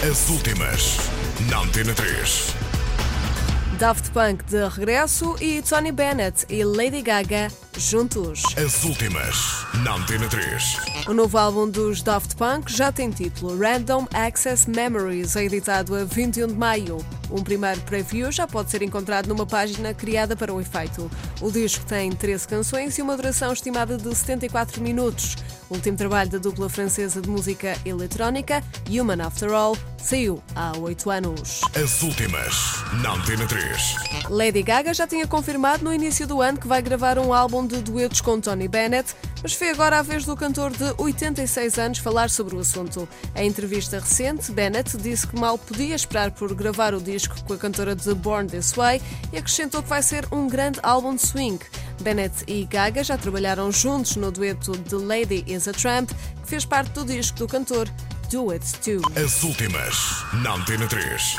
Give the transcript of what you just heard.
As últimas, na Antena 3. Daft Punk de regresso e Tony Bennett e Lady Gaga juntos. As últimas, na Antena 3. O novo álbum dos Daft Punk já tem título Random Access Memories, é editado a 21 de maio. Um primeiro preview já pode ser encontrado numa página criada para o efeito. O disco tem 13 canções e uma duração estimada de 74 minutos. O último trabalho da dupla francesa de música eletrónica, Human After All, saiu há 8 anos. As últimas, na Antena 3. Lady Gaga já tinha confirmado no início do ano que vai gravar um álbum de duetos com Tony Bennett, mas foi agora a vez do cantor de 86 anos falar sobre o assunto. Em entrevista recente, Bennett disse que mal podia esperar por gravar o disco com a cantora de Born This Way e acrescentou que vai ser um grande álbum de swing. Bennett e Gaga já trabalharam juntos no dueto The Lady is a Tramp, que fez parte do disco do cantor Do It Too. As últimas, na Antena 3.